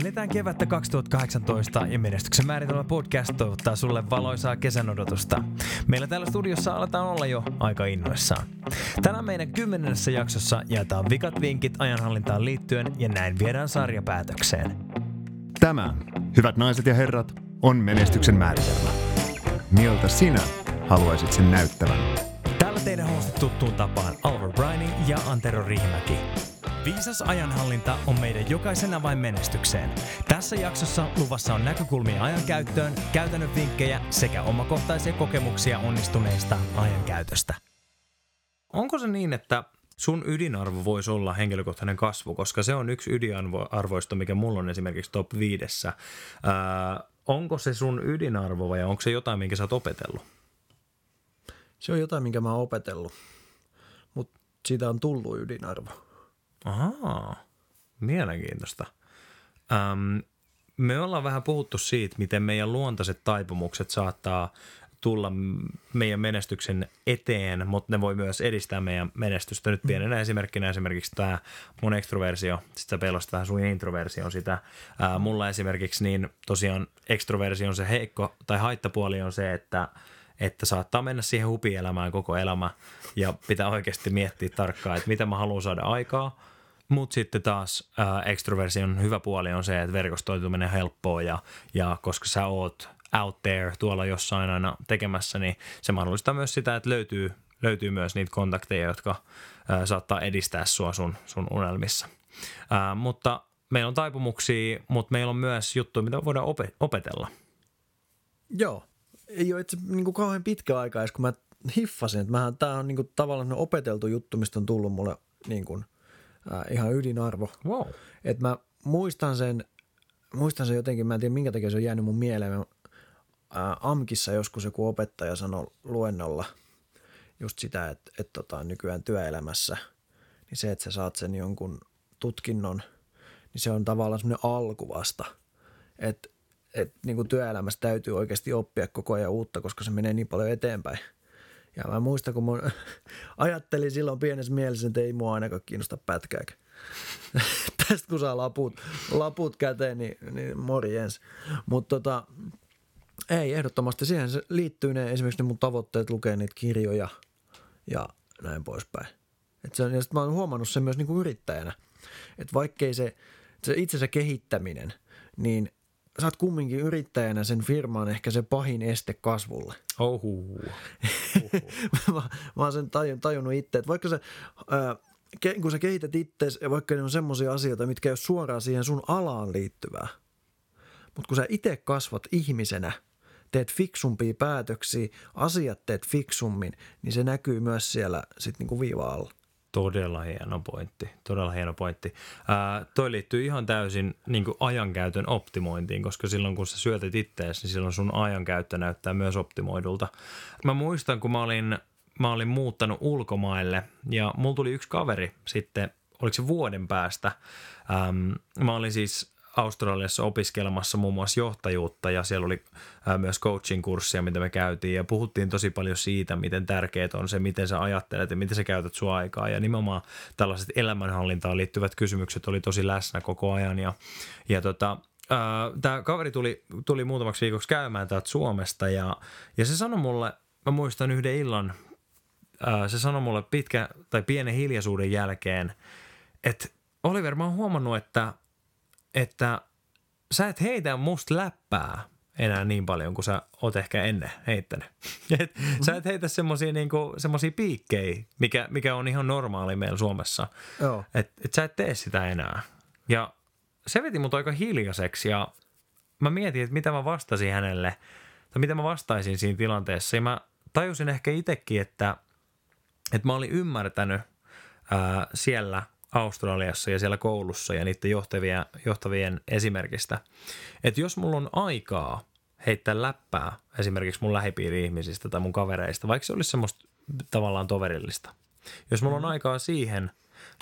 Eletään kevättä 2018 ja Menestyksen määritelmä podcast toivottaa sulle valoisaa kesän odotusta. Meillä täällä studiossa aletaan olla jo aika innoissaan. Tänään meidän kymmenennessä jaksossa jaetaan vikat vinkit ajanhallintaan liittyen ja näin viedään sarja päätökseen. Tämä, hyvät naiset ja herrat, on menestyksen määritelmä. Miltä sinä haluaisit sen näyttävän? Täällä teidän hostit tuttuun tapaan Alvar Briney ja Antero Riihimäki. Viisas ajanhallinta on meidän jokaisen avain menestykseen. Tässä jaksossa luvassa on näkökulmia ajan käyttöön, käytännön vinkkejä sekä omakohtaisia kokemuksia onnistuneista ajankäytöstä. Onko se niin, että sun ydinarvo voisi olla henkilökohtainen kasvu, koska se on yksi ydinarvoista, mikä mulla on esimerkiksi top viidessä. Ää, onko se sun ydinarvo vai onko se jotain, minkä sä oot opetellut? Se on jotain, minkä mä oon opetellut, mutta siitä on tullut ydinarvo. Ahaa, mielenkiintoista. Ähm, me ollaan vähän puhuttu siitä, miten meidän luontaiset taipumukset saattaa tulla meidän menestyksen eteen, mutta ne voi myös edistää meidän menestystä. Nyt pienenä esimerkkinä esimerkiksi tämä mun ekstroversio, sitten sä pelosta tähän sun introversio sitä. Ää, mulla esimerkiksi niin tosiaan ekstroversio on se heikko tai haittapuoli on se, että että saattaa mennä siihen hupielämään koko elämä ja pitää oikeasti miettiä tarkkaan, että mitä mä haluan saada aikaa. Mutta sitten taas äh, ekstroversion hyvä puoli on se, että verkostoituminen helppoa ja, ja koska sä oot out there tuolla jossain aina tekemässä, niin se mahdollistaa myös sitä, että löytyy, löytyy myös niitä kontakteja, jotka äh, saattaa edistää sua sun, sun unelmissa. Äh, mutta meillä on taipumuksia, mutta meillä on myös juttuja, mitä voidaan opetella. Joo, ei ole itse niin kuin kauhean pitkä aika edes, kun mä hiffasin, että tämä on niin kuin tavallaan opeteltu juttu, mistä on tullut mulle niin kuin, äh, ihan ydinarvo. Wow. Että mä muistan sen, muistan sen jotenkin, mä en tiedä minkä takia se on jäänyt mun mieleen. Mä, äh, AMKissa joskus joku opettaja sanoi luennolla just sitä, että, että tota, nykyään työelämässä, niin se, että sä saat sen jonkun tutkinnon, niin se on tavallaan semmoinen alku vasta. Että että niin kuin työelämässä täytyy oikeasti oppia koko ajan uutta, koska se menee niin paljon eteenpäin. Ja mä muistan, kun mun ajattelin silloin pienessä mielessä, että ei mua ainakaan kiinnosta pätkääkään. Tästä kun saa laput, laput käteen, niin, niin morjens. Mutta tota, ei, ehdottomasti siihen se liittyy ne, esimerkiksi ne mun tavoitteet lukea niitä kirjoja ja näin poispäin. Et se, ja mä oon huomannut sen myös niin kuin yrittäjänä, että vaikkei se, se itsensä kehittäminen, niin sä oot kumminkin yrittäjänä sen firmaan ehkä se pahin este kasvulle. Ohu. Mä, mä oon sen tajun, tajunnut itse, että vaikka sä, ää, kun sä kehität itse, vaikka ne on semmoisia asioita, mitkä ei ole suoraan siihen sun alaan liittyvää, mutta kun sä itse kasvat ihmisenä, teet fiksumpia päätöksiä, asiat teet fiksummin, niin se näkyy myös siellä sitten niinku viiva alla. Todella hieno pointti, todella hieno pointti. Ää, toi liittyy ihan täysin niin kuin ajankäytön optimointiin, koska silloin kun sä syötet ittees, niin silloin sun ajankäyttö näyttää myös optimoidulta. Mä muistan, kun mä olin, mä olin muuttanut ulkomaille ja mulla tuli yksi kaveri sitten, oliko se vuoden päästä. Ähm, mä olin siis Australiassa opiskelemassa muun muassa johtajuutta ja siellä oli myös coaching-kurssia, mitä me käytiin ja puhuttiin tosi paljon siitä, miten tärkeää on se, miten sä ajattelet ja miten sä käytät sua aikaa ja nimenomaan tällaiset elämänhallintaan liittyvät kysymykset oli tosi läsnä koko ajan ja, ja tota, tämä kaveri tuli, tuli muutamaksi viikoksi käymään täältä Suomesta ja, ja se sanoi mulle, mä muistan yhden illan, se sanoi mulle pitkä tai pienen hiljaisuuden jälkeen, että Oliver, mä oon huomannut, että että sä et heitä musta läppää enää niin paljon kuin sä oot ehkä ennen heittänyt. Et mm-hmm. Sä et heitä semmosia, niinku, semmosia piikkejä, mikä, mikä on ihan normaali meillä Suomessa. Joo. Et, et sä et tee sitä enää. Ja se veti mut aika hiljaiseksi ja mä mietin, että mitä mä vastasin hänelle tai mitä mä vastaisin siinä tilanteessa. Ja mä tajusin ehkä itsekin, että, että mä olin ymmärtänyt ää, siellä – Australiassa ja siellä koulussa ja niiden johtavien, johtavien esimerkistä. Että jos mulla on aikaa heittää läppää esimerkiksi mun lähipiiri-ihmisistä tai mun kavereista, vaikka se olisi semmoista tavallaan toverillista. Jos mulla on mm. aikaa siihen,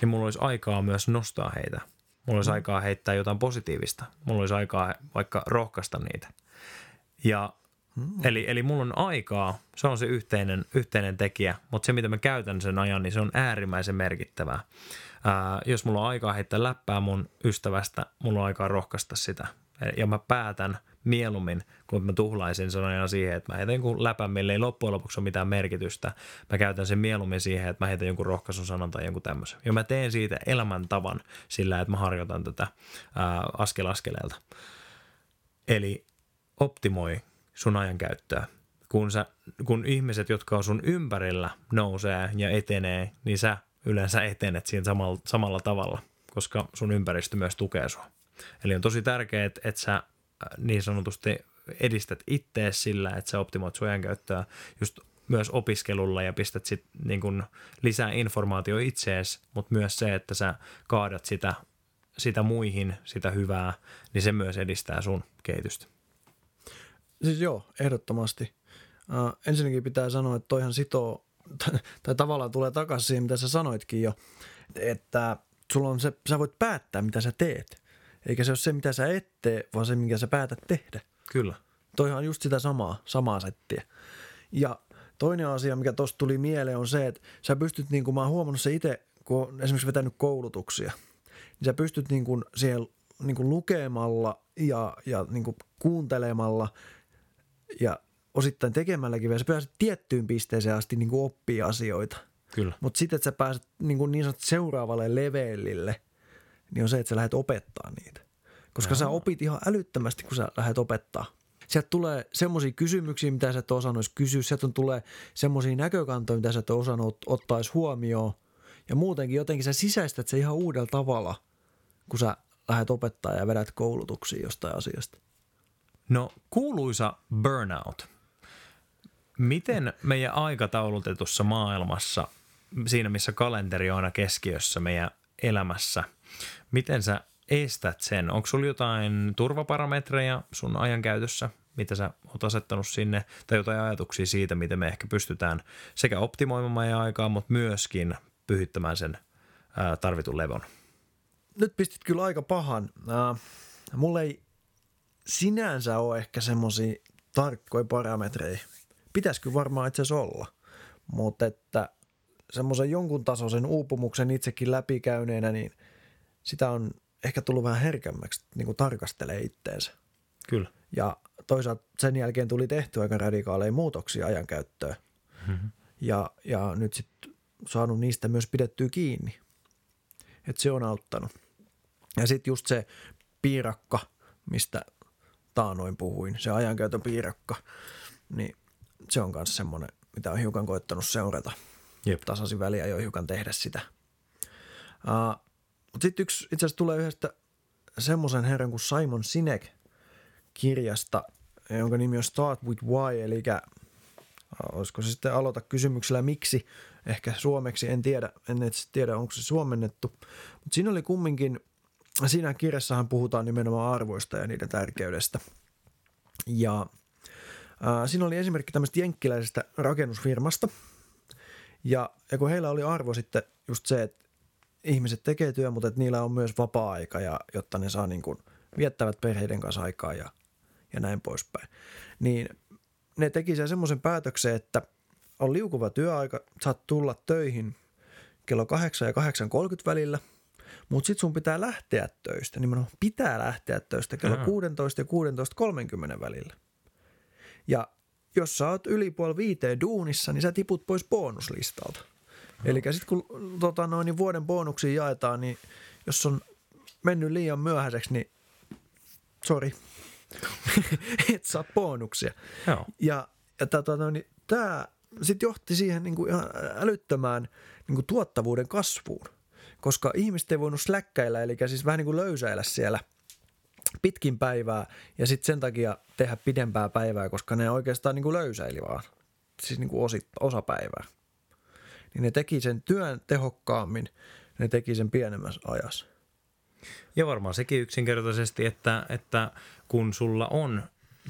niin mulla olisi aikaa myös nostaa heitä. Mulla olisi mm. aikaa heittää jotain positiivista. Mulla olisi aikaa vaikka rohkaista niitä. Ja Hmm. Eli, eli mulla on aikaa, se on se yhteinen, yhteinen tekijä, mutta se mitä mä käytän sen ajan, niin se on äärimmäisen merkittävää. Ää, jos mulla on aikaa heittää läppää mun ystävästä, mulla on aikaa rohkaista sitä. Ja mä päätän mieluummin, kun mä tuhlaisin sen ajan siihen, että mä heitän jonkun läpän, millä ei loppujen lopuksi ole mitään merkitystä. Mä käytän sen mieluummin siihen, että mä heitän jonkun rohkaisun sanan tai jonkun tämmöisen. Ja mä teen siitä elämäntavan sillä, että mä harjoitan tätä ää, askel askeleelta. Eli optimoi sun ajankäyttöä. Kun, sä, kun ihmiset, jotka on sun ympärillä, nousee ja etenee, niin sä yleensä etenet siinä samalla, samalla tavalla, koska sun ympäristö myös tukee sua. Eli on tosi tärkeää, että, että sä äh, niin sanotusti edistät ittees sillä, että sä optimoit sun ajankäyttöä just myös opiskelulla ja pistät sit niin kun lisää informaatio itsees, mutta myös se, että sä kaadat sitä, sitä muihin, sitä hyvää, niin se myös edistää sun kehitystä. Siis joo, ehdottomasti. Uh, ensinnäkin pitää sanoa, että toihan sitoo, tai tavallaan tulee takaisin siihen, mitä sä sanoitkin jo, että sulla on se, sä voit päättää, mitä sä teet. Eikä se ole se, mitä sä et tee, vaan se, minkä sä päätät tehdä. Kyllä. Toihan on just sitä samaa, samaa settiä. Ja toinen asia, mikä tuosta tuli mieleen, on se, että sä pystyt, niin kuin mä oon huomannut se itse, kun on esimerkiksi vetänyt koulutuksia, niin sä pystyt niin kuin siellä niin kuin lukemalla ja, ja niin kuin kuuntelemalla ja osittain tekemälläkin vielä, sä pääset tiettyyn pisteeseen asti niin kuin oppii asioita. Kyllä. Mutta sitten, että sä pääset niin, kuin niin sanottu seuraavalle levelille, niin on se, että sä lähdet opettaa niitä. Koska Jaa. sä opit ihan älyttömästi, kun sä lähdet opettaa. Sieltä tulee semmoisia kysymyksiä, mitä sä et osannut kysyä. Sieltä tulee semmoisia näkökantoja, mitä sä et osannut ottaa huomioon. Ja muutenkin jotenkin sä sisäistät se ihan uudella tavalla, kun sä lähdet opettaa ja vedät koulutuksia jostain asiasta. No kuuluisa burnout. Miten meidän aikataulutetussa maailmassa, siinä missä kalenteri on aina keskiössä meidän elämässä, miten sä estät sen? Onko sulla jotain turvaparametreja sun ajankäytössä, mitä sä oot asettanut sinne, tai jotain ajatuksia siitä, miten me ehkä pystytään sekä optimoimaan meidän aikaa, mutta myöskin pyhittämään sen tarvitun levon? Nyt pistit kyllä aika pahan. Uh, mulla ei sinänsä ole ehkä semmoisia tarkkoja parametreja. Pitäisikö varmaan itse asiassa olla, mutta että semmoisen jonkun tasoisen uupumuksen itsekin läpikäyneenä, niin sitä on ehkä tullut vähän herkemmäksi niin kuin tarkastelee itteensä. Kyllä. Ja toisaalta sen jälkeen tuli tehty aika radikaaleja muutoksia ajankäyttöön. Mm-hmm. Ja, ja nyt sitten saanut niistä myös pidettyä kiinni. Että se on auttanut. Ja sitten just se piirakka, mistä taanoin puhuin, se ajankäytön piirakka, niin se on myös semmoinen, mitä on hiukan koittanut seurata. Jep. Tasaisin väliä jo hiukan tehdä sitä. Uh, mutta sitten yksi itse asiassa tulee yhdestä semmoisen herran kuin Simon Sinek kirjasta, jonka nimi on Start with Why, eli olisiko se sitten aloita kysymyksellä miksi, ehkä suomeksi, en tiedä, en edes tiedä onko se suomennettu. Mutta siinä oli kumminkin – siinä kirjassahan puhutaan nimenomaan arvoista ja niiden tärkeydestä. Ja ää, siinä oli esimerkki tämmöistä jenkkiläisestä rakennusfirmasta. Ja, ja kun heillä oli arvo sitten just se, että ihmiset tekee työ, mutta että niillä on myös vapaa-aika, ja, jotta ne saa niin kuin viettävät perheiden kanssa aikaa ja, ja näin poispäin. Niin ne teki sen semmoisen päätöksen, että on liukuva työaika, saat tulla töihin kello 8 ja 8.30 välillä – mutta sitten sun pitää lähteä töistä, nimenomaan pitää lähteä töistä kello Aha. 16 ja 16.30 välillä. Ja jos sä oot yli puoli viiteen duunissa, niin sä tiput pois bonuslistalta. Eli sitten kun tota, noin, niin vuoden bonuksia jaetaan, niin jos on mennyt liian myöhäiseksi, niin sori, et saa bonuksia. Joo. Ja, ja tota, no, niin, tämä sitten johti siihen niin kuin ihan älyttömään niin kuin tuottavuuden kasvuun koska ihmiset ei voinut släkkäillä, eli siis vähän niin kuin löysäillä siellä pitkin päivää ja sitten sen takia tehdä pidempää päivää, koska ne oikeastaan niin kuin löysäili vaan, siis niin kuin osit, osapäivää. Niin ne teki sen työn tehokkaammin, ne teki sen pienemmässä ajassa. Ja varmaan sekin yksinkertaisesti, että, että kun sulla on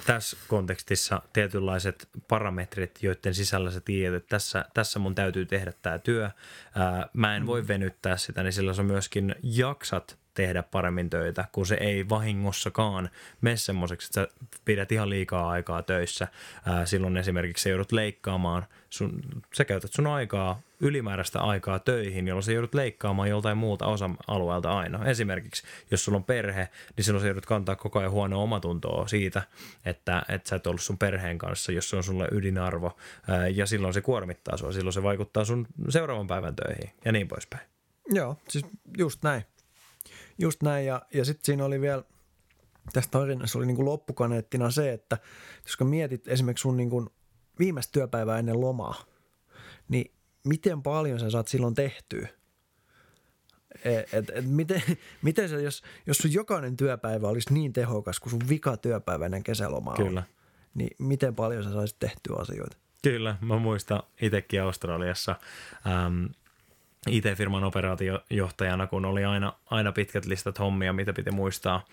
tässä kontekstissa tietynlaiset parametrit, joiden sisällä sä tiedät, että tässä, tässä mun täytyy tehdä tämä työ. Ää, mä en voi mm. venyttää sitä, niin sillä sä myöskin jaksat tehdä paremmin töitä, kun se ei vahingossakaan mene semmoiseksi, että sä pidät ihan liikaa aikaa töissä. Ää, silloin esimerkiksi sä joudut leikkaamaan, sun, sä käytät sun aikaa, ylimääräistä aikaa töihin, jolloin sä joudut leikkaamaan joltain muulta osa-alueelta aina. Esimerkiksi, jos sulla on perhe, niin silloin sä joudut kantaa koko ajan huonoa omatuntoa siitä, että, että sä et ollut sun perheen kanssa, jos se on sulle ydinarvo, ja silloin se kuormittaa sua, silloin se vaikuttaa sun seuraavan päivän töihin, ja niin poispäin. Joo, siis just näin. Just näin, ja, ja sitten siinä oli vielä, tässä tarinassa oli niinku loppukaneettina se, että jos mietit esimerkiksi sun niinku viimeistä työpäivää ennen lomaa, niin miten paljon sä saat silloin tehtyä? Et, et, et miten, miten se, jos, jos sun jokainen työpäivä olisi niin tehokas kuin sun vika työpäivä ennen kesälomaa Kyllä. on, niin miten paljon sä saisit tehtyä asioita? Kyllä, mä muistan itsekin Australiassa ähm, IT-firman operaatiojohtajana, kun oli aina, aina pitkät listat hommia, mitä piti muistaa.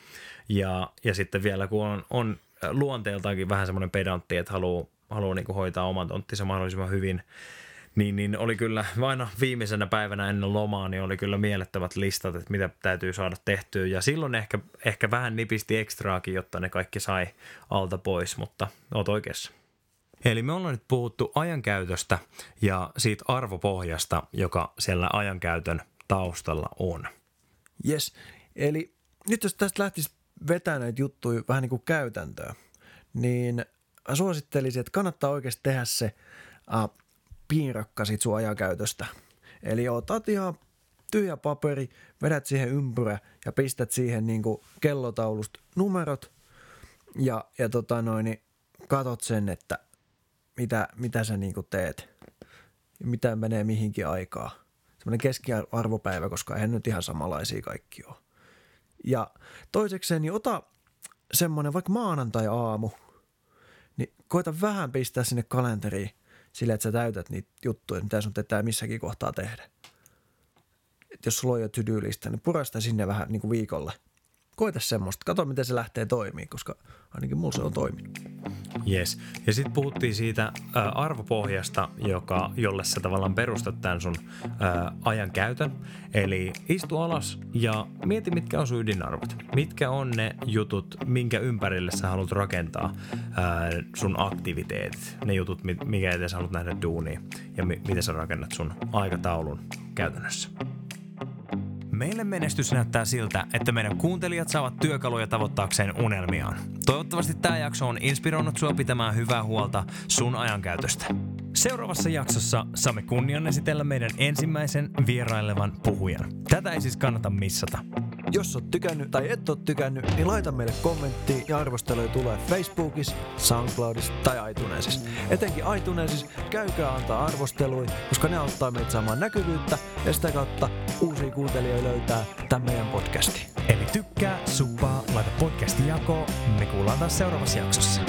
Ja, ja sitten vielä kun on, on luonteeltaankin vähän semmoinen pedantti, että haluaa, haluaa niin hoitaa oman tonttinsa mahdollisimman hyvin, niin, niin oli kyllä aina viimeisenä päivänä ennen lomaa, niin oli kyllä miellettävät listat, että mitä täytyy saada tehtyä. Ja silloin ehkä, ehkä vähän nipisti ekstraakin, jotta ne kaikki sai alta pois, mutta oot oikeassa. Eli me ollaan nyt puhuttu ajankäytöstä ja siitä arvopohjasta, joka siellä ajankäytön taustalla on. Yes, eli nyt jos tästä lähtisi vetää näitä juttuja vähän niin kuin käytäntöön, niin suosittelisin, että kannattaa oikeasti tehdä se uh, piirakka siitä sun ajankäytöstä. Eli otat ihan tyhjä paperi, vedät siihen ympyrä ja pistät siihen niin kuin kellotaulusta numerot ja, ja tota noin, niin katot sen, että mitä, mitä sä niin teet, mitä menee mihinkin aikaa. Semmoinen keskiarvopäivä, koska eihän nyt ihan samanlaisia kaikki ole. Ja toisekseen, niin ota semmoinen vaikka maanantai-aamu, niin koita vähän pistää sinne kalenteriin sillä, että sä täytät niitä juttuja, mitä sun pitää missäkin kohtaa tehdä. Et jos sulla on jo to-do-lista, niin purasta sinne vähän niin kuin viikolle. Koita semmoista. Kato, miten se lähtee toimimaan, koska ainakin mulla se on toiminut. Yes. Ja sitten puhuttiin siitä ä, arvopohjasta, joka, jolle sä tavallaan perustat tämän sun ä, ajan käytön. Eli istu alas ja mieti, mitkä on sun ydinarvot. Mitkä on ne jutut, minkä ympärille sä haluat rakentaa ä, sun aktiviteetit. Ne jutut, mikä eteen sä haluat nähdä duunia ja mi- miten sä rakennat sun aikataulun käytännössä. Meille menestys näyttää siltä, että meidän kuuntelijat saavat työkaluja tavoittaakseen unelmiaan. Toivottavasti tämä jakso on inspiroinut sua pitämään hyvää huolta sun ajankäytöstä. Seuraavassa jaksossa saamme kunnian esitellä meidän ensimmäisen vierailevan puhujan. Tätä ei siis kannata missata. Jos oot tykännyt tai et oo tykännyt, niin laita meille kommentti ja arvosteluja tulee Facebookissa, Soundcloudissa tai iTunesissa. Etenkin iTunesissa käykää antaa arvosteluja, koska ne auttaa meitä saamaan näkyvyyttä ja sitä kautta uusia kuuntelijoita löytää tämän meidän podcastin. Eli tykkää, suppaa, laita podcasti jakoon. Me kuullaan taas seuraavassa jaksossa.